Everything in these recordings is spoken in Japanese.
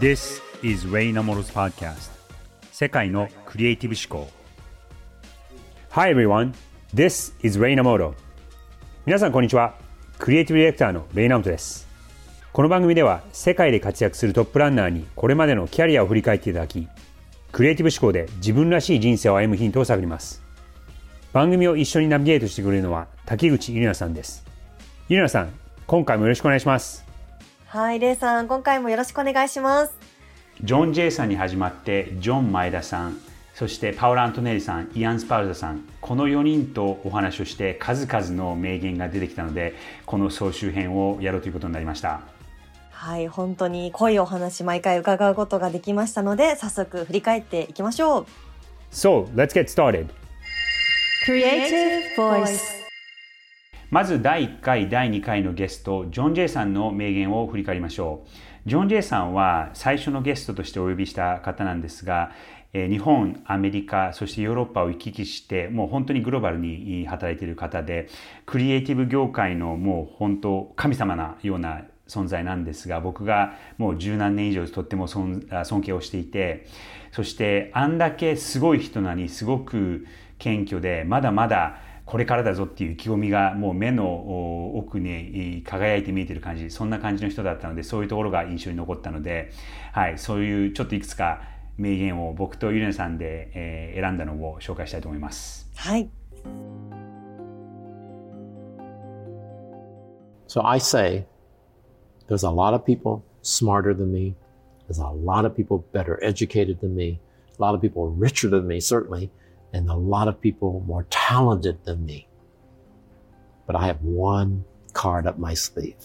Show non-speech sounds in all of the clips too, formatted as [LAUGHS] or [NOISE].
This is Ray Namoro's podcast. 世界のクリエイティブ思考。Hi everyone, this is Ray Namoro 皆さんこんにちは。クリエイティブディレクターのレイナモトです。この番組では世界で活躍するトップランナーにこれまでのキャリアを振り返っていただきクリエイティブ思考で自分らしい人生を歩むヒントを探ります。番組を一緒にナビゲートしてくれるのは滝口ゆりなさんです。ゆりなさん今回もよろしくお願いします。はい、レイさん、今回もよろしくお願いします。ジョン・ジェイさんに始まってジョン・前田さんそしてパウラ・アントネリさんイアン・スパルザさんこの4人とお話をして数々の名言が出てきたのでこの総集編をやろうということになりましたはい、本当に濃いお話毎回伺うことができましたので、早速振り返っていきましょう。So, let's get started Creative Voice まず第1回第2回のゲストジョン・ジェイさんの名言を振り返りましょう。ジョン・ジェイさんは最初のゲストとしてお呼びした方なんですが日本、アメリカ、そしてヨーロッパを行き来して、もう本当にグローバルに働いている方で、クリエイティブ業界のもう本当神様なような存在なんですが、僕がもう十何年以上とっても尊尊敬をしていて、そしてあんだけすごい人なのにすごく謙虚で、まだまだこれからだぞっていう意気込みがもう目のお奥に輝いて見えてる感じそんな感じの人だったのでそういうところが印象に残ったので、はい、そういうちょっといくつか名言を僕とゆりなさんで、えー選んだのを紹介したいと思います。はい。So I say, there's a lot of people smarter than me. There's a lot of people better educated than me. A lot of people richer than me, certainly. And a lot of people more talented than me. But I have one card up my sleeve.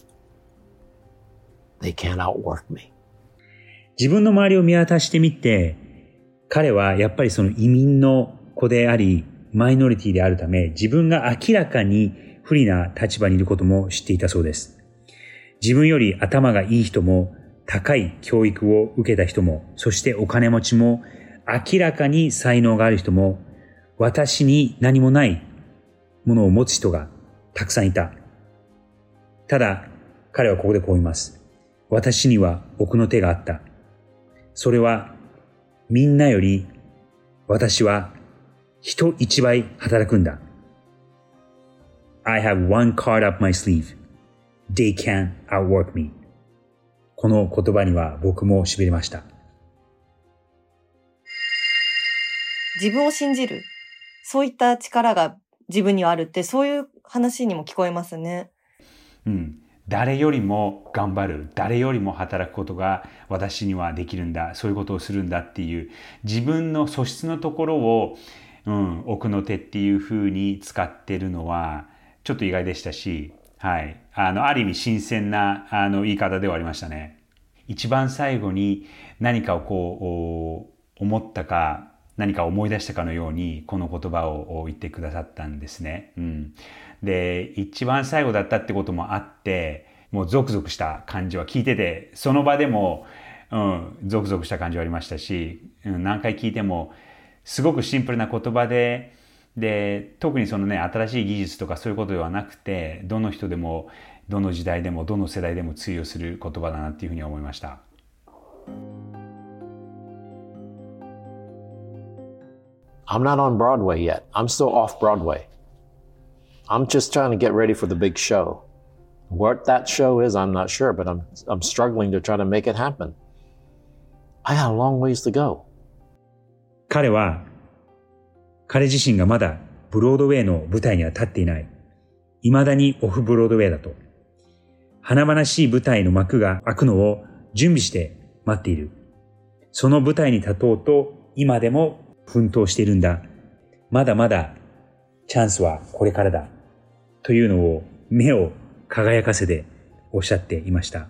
They can't outwork me. 自分の周りを見渡してみて、彼はやっぱりその移民の子であり、マイノリティであるため、自分が明らかに不利な立場にいることも知っていたそうです。自分より頭がいい人も、高い教育を受けた人も、そしてお金持ちも、明らかに才能がある人も、私に何もないものを持つ人がたくさんいた。ただ、彼はここでこう言います。私には奥の手があった。それは、みんなより、私は人一倍働くんだ。I have one card up my sleeve. They can outwork me. この言葉には僕も痺れました。自分を信じる。そういった力が自分にはあるって、そういう話にも聞こえますね。うん、誰よりも頑張る誰よりも働くことが私にはできるんだそういうことをするんだっていう自分の素質のところを、うん、奥の手っていうふうに使ってるのはちょっと意外でしたし、はい、あのある意味新鮮なあの言い方ではありましたね。一番最後に何かをこう思ったか何か思い出したかのようにこの言葉を言ってくださったんですね。うん、で一番最後だったってこともあってもうゾクゾクした感じは聞いててその場でも、うん、ゾクゾクした感じはありましたし、うん、何回聞いてもすごくシンプルな言葉でで特にそのね新しい技術とかそういうことではなくてどの人でもどの時代でもどの世代でも通用する言葉だなっていうふうに思いました。I'm not on Broadway yet. I'm still off Broadway. I'm just trying to get ready for the big show. What that show is, I'm not sure, but I'm, I'm struggling to try to make it happen. I got a long ways to go. 彼は、彼自身がまだブロードウェイの舞台には立っていない。未だにオフブロードウェイだと。華々しい舞台の幕が開くのを準備して待っている。その舞台に立とうと今でも奮闘しているんだ。まだまだチャンスはこれからだ。というのを目を輝かせておっしゃっていました。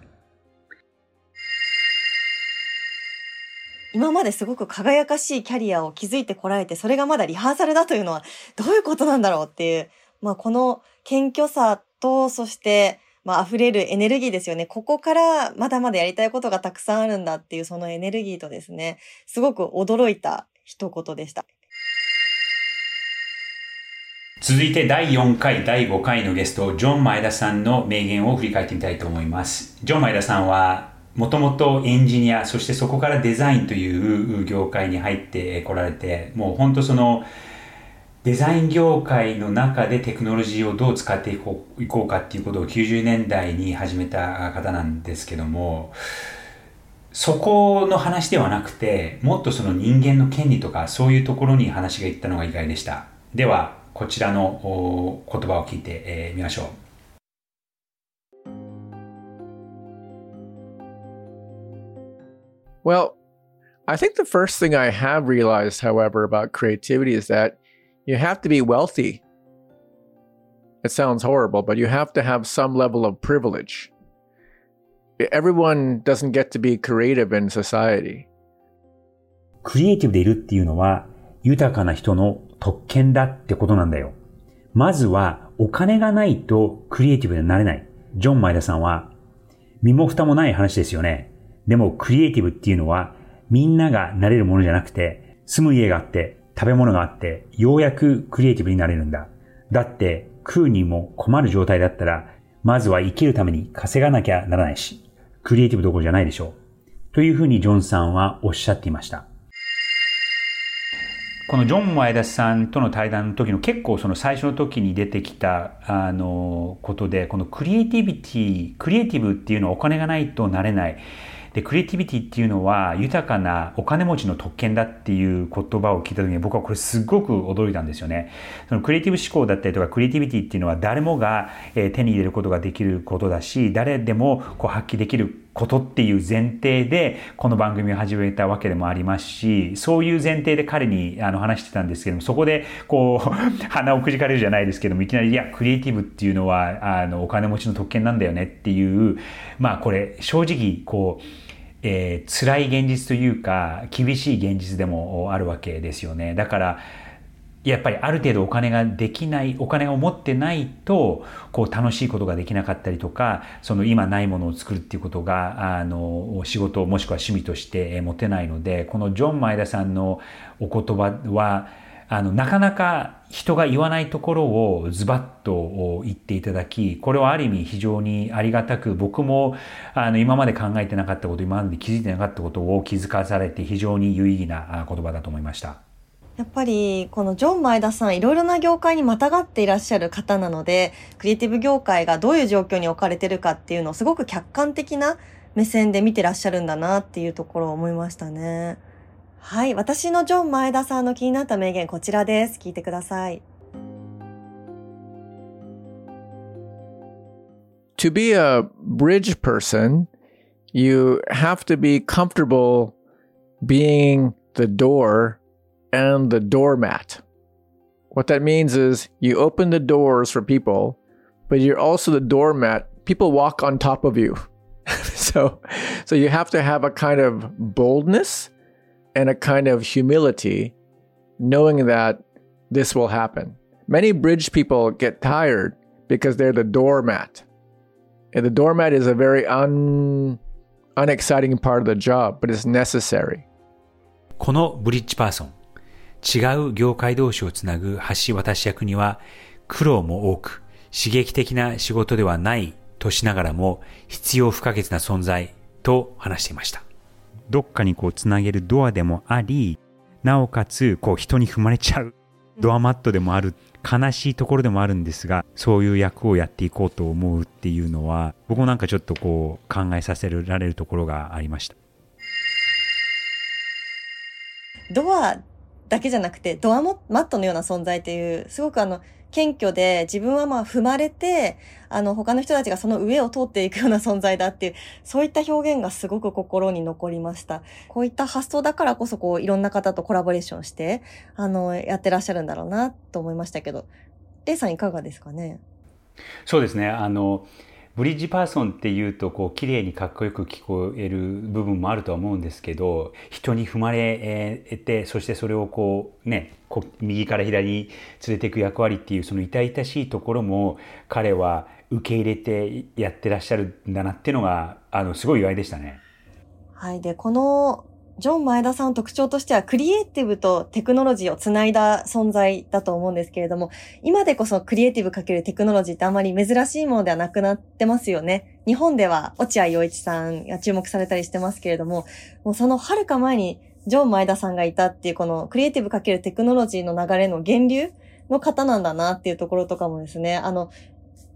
今まですごく輝かしいキャリアを築いてこられて、それがまだリハーサルだというのはどういうことなんだろうっていう、まあこの謙虚さと、そして、まあ溢れるエネルギーですよね。ここからまだまだやりたいことがたくさんあるんだっていうそのエネルギーとですね、すごく驚いた一言でした。続いて第4回、第5回のゲスト、ジョン・前田さんの名言を振り返ってみたいと思います。ジョン・前田さんは、もともとエンジニア、そしてそこからデザインという業界に入ってこられて、もう本当その、デザイン業界の中でテクノロジーをどう使っていこうかっていうことを90年代に始めた方なんですけども、そこの話ではなくて、もっとその人間の権利とかそういうところに話がいったのが意外でした。では、こちらの言葉を聞いてみえーましょう。Well, I think the first thing I have realized, however, about creativity is that you have to be wealthy. It sounds horrible, but you have to have some level of privilege. Everyone doesn't get to be creative in society. クリエイティブでいるっていうのは豊かな人の特権だってことなんだよ。まずはお金がないとクリエイティブになれない。ジョン・マイダさんは身も蓋もない話ですよね。でもクリエイティブっていうのはみんながなれるものじゃなくて住む家があって食べ物があって、ようやくクリエイティブになれるんだ。だって、食うにも困る状態だったら、まずは生きるために稼がなきゃならないし、クリエイティブどころじゃないでしょう。というふうにジョンさんはおっしゃっていました。このジョン・前田さんとの対談の時の結構その最初の時に出てきたあのことでこのクリエイティビティクリエイティブっていうのはお金がないとなれないで、クリエイティビティっていうのは豊かなお金持ちの特権だっていう言葉を聞いた時に僕はこれすごく驚いたんですよね。そのクリエイティブ思考だったりとかクリエイティビティっていうのは誰もが手に入れることができることだし、誰でもこう発揮できることっていう前提でこの番組を始めたわけでもありますし、そういう前提で彼にあの話してたんですけども、そこでこう [LAUGHS] 鼻をくじかれるじゃないですけども、いきなりいや、クリエイティブっていうのはあのお金持ちの特権なんだよねっていう、まあこれ正直こう、えー、辛い現実というか厳しい現実でもあるわけですよね。だからやっぱりある程度お金ができないお金を持ってないとこう楽しいことができなかったりとかその今ないものを作るっていうことがあの仕事もしくは趣味として持てないのでこのジョン・前田さんのお言葉はあの、なかなか人が言わないところをズバッと言っていただき、これはある意味非常にありがたく、僕もあの今まで考えてなかったこと、今まで気づいてなかったことを気づかされて非常に有意義な言葉だと思いました。やっぱりこのジョン・前田さんいろいろな業界にまたがっていらっしゃる方なのでクリエイティブ業界がどういう状況に置かれてるかっていうのをすごく客観的な目線で見てらっしゃるんだなっていうところを思いましたね。はい。私のジョン前田さんの気になった名言こちらです。聞いてください。To be a bridge person, you have to be comfortable being the door and the doormat. What that means is you open the doors for people, but you're also the doormat. People walk on top of you. [LAUGHS] so, so you have to have a kind of boldness and a kind of humility, knowing that this will happen. Many bridge people get tired because they're the doormat. And the doormat is a very un, unexciting part of the job, but it's necessary. このブリッジパーソン、違う業界同士をつなぐ橋渡し役には苦労も多く刺激的な仕事ではないとしながらも必要不可欠な存在と話していました。どっかにこうつなげるドアでもあり、なおかつこう人に踏まれちゃうドアマットでもある悲しいところでもあるんですが、そういう役をやっていこうと思うっていうのは、僕もなんかちょっとこう考えさせられるところがありました。ドアだけじゃなくて、ドアマットのような存在っていう、すごくあの、謙虚で自分はまあ踏まれて、あの他の人たちがその上を通っていくような存在だっていう、そういった表現がすごく心に残りました。こういった発想だからこそこういろんな方とコラボレーションして、あの、やってらっしゃるんだろうなと思いましたけど、レイさんいかがですかね？そうですね。あの、ブリッジパーソンっていうとこう綺麗にかっこよく聞こえる部分もあるとは思うんですけど人に踏まれてそしてそれをこうねこう右から左に連れていく役割っていうその痛々しいところも彼は受け入れてやってらっしゃるんだなっていうのがあのすごい意外でしたね。はい。で、このジョン前田さんの特徴としては、クリエイティブとテクノロジーをつないだ存在だと思うんですけれども、今でこそクリエイティブかけるテクノロジーってあまり珍しいものではなくなってますよね。日本では落合陽一さんが注目されたりしてますけれども、もうその遥か前にジョン前田さんがいたっていうこのクリエイティブかけるテクノロジーの流れの源流の方なんだなっていうところとかもですね、あの、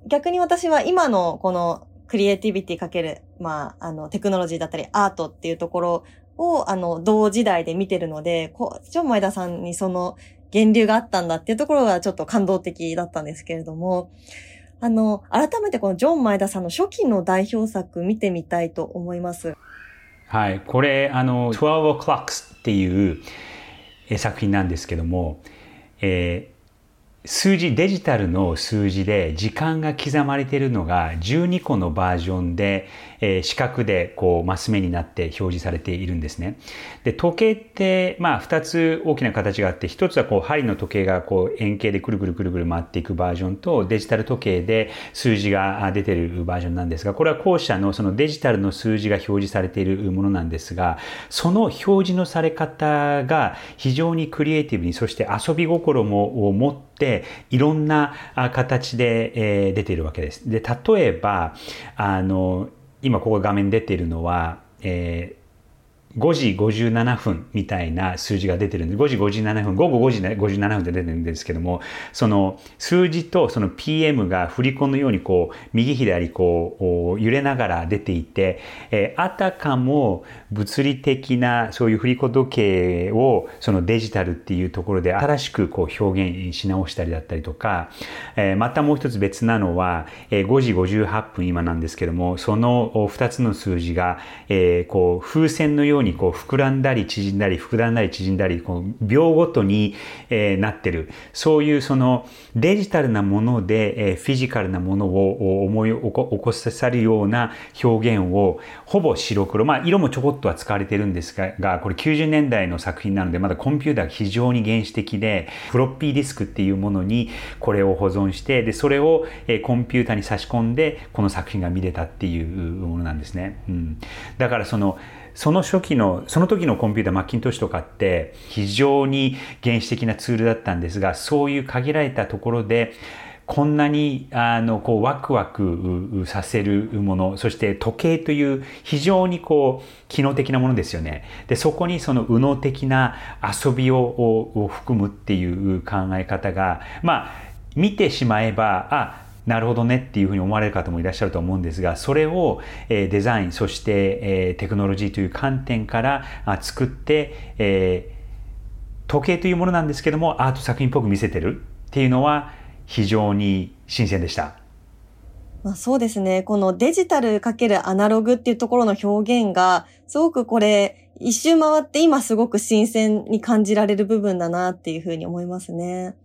逆に私は今のこのクリエイティビティかける、まあ、あの、テクノロジーだったりアートっていうところを、あの、同時代で見てるので、こう、ジョン・マイダさんにその源流があったんだっていうところがちょっと感動的だったんですけれども、あの、改めてこのジョン・マイダさんの初期の代表作見てみたいと思います。はい。これ、あの、12 o'clocks っていう作品なんですけども、えー数字、デジタルの数字で時間が刻まれているのが12個のバージョンで、えー、四角でこうマス目になって表示されているんですね。で、時計って、まあ2つ大きな形があって、1つはこう針の時計がこう円形でくるくるくるくる回っていくバージョンとデジタル時計で数字が出てるバージョンなんですが、これは後者のそのデジタルの数字が表示されているものなんですが、その表示のされ方が非常にクリエイティブに、そして遊び心も持って、いろんな形で、出ているわけです。で、例えば、あの、今ここ画面出ているのは、え5時57分みたいな数字が出てるんで、5時57分、午後5時57分って出てるんですけども、その数字とその PM が振り子のようにこう、右左こう、揺れながら出ていて、えー、あたかも物理的なそういう振り子時計をそのデジタルっていうところで新しくこう表現し直したりだったりとか、えー、またもう一つ別なのは、えー、5時58分今なんですけども、その2つの数字が、えー、こう、風船のようににこう膨らんだり縮んだり膨らんだり縮んだりこう秒ごとに、えー、なってる。そういうそのデジタルなもので、えー、フィジカルなものを思い起こさせるような表現をほぼ白黒。まあ色もちょこっとは使われてるんですがこれ90年代の作品なのでまだコンピューターが非常に原始的でフロッピーディスクっていうものにこれを保存してでそれを、えー、コンピューターに差し込んでこの作品が見れたっていうものなんですね。うん、だからそのその初期の、その時のコンピューター、マッキントッシュとかって非常に原始的なツールだったんですが、そういう限られたところで、こんなにあのこうワクワクさせるもの、そして時計という非常にこう機能的なものですよね。で、そこにその右脳的な遊びを含むっていう考え方が、まあ見てしまえば、あ、なるほどねっていうふうに思われる方もいらっしゃると思うんですが、それをデザイン、そしてテクノロジーという観点から作って、時計というものなんですけども、アート作品っぽく見せてるっていうのは非常に新鮮でした。まあ、そうですね。このデジタルかけるアナログっていうところの表現が、すごくこれ、一周回って今すごく新鮮に感じられる部分だなっていうふうに思いますね。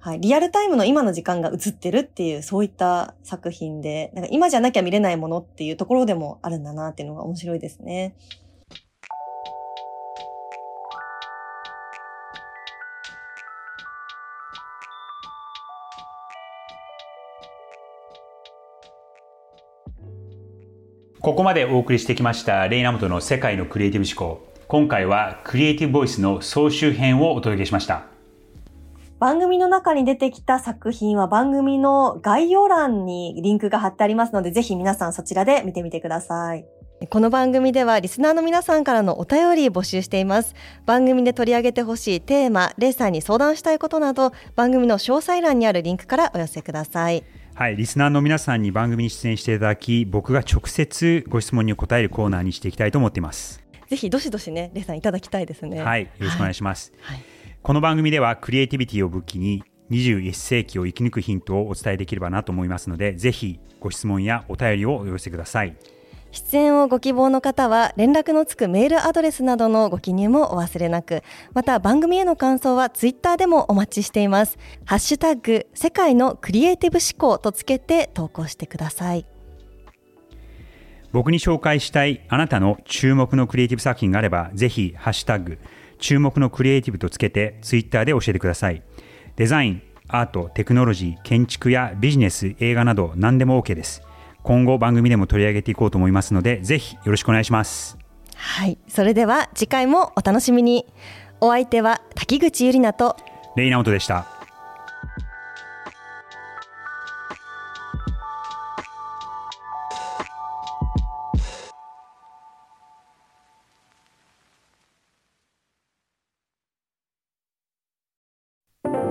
はい、リアルタイムの今の時間が映ってるっていう、そういった作品で、なんか今じゃなきゃ見れないものっていうところでもあるんだなっていうのが面白いですね。ここまでお送りしてきましたレイナムトの世界のクリエイティブ思考。今回はクリエイティブボイスの総集編をお届けしました。番組の中に出てきた作品は番組の概要欄にリンクが貼ってありますので、ぜひ皆さんそちらで見てみてください。この番組ではリスナーの皆さんからのお便り募集しています。番組で取り上げてほしいテーマ、レイさんに相談したいことなど、番組の詳細欄にあるリンクからお寄せください。はい、リスナーの皆さんに番組に出演していただき、僕が直接ご質問に答えるコーナーにしていきたいと思っています。ぜひどしどしね、レイさんいただきたいですね。はい、よろしくお願いします。はい、はいこの番組ではクリエイティビティを武器に21世紀を生き抜くヒントをお伝えできればなと思いますので、ぜひご質問やお便りをお寄せください。出演をご希望の方は連絡のつくメールアドレスなどのご記入もお忘れなく、また番組への感想はツイッターでもお待ちしています。ハッシュタグ世界のクリエイティブ思考とつけて投稿してください。僕に紹介したいあなたの注目のクリエイティブ作品があれば、ぜひハッシュタグ注目のクリエイティブとつけてツイッターで教えてください。デザイン、アート、テクノロジー、建築やビジネス、映画など何でも OK です。今後番組でも取り上げていこうと思いますので、ぜひよろしくお願いします。はい。それでは次回もお楽しみに。お相手は滝口ゆりなとレイナオトでした。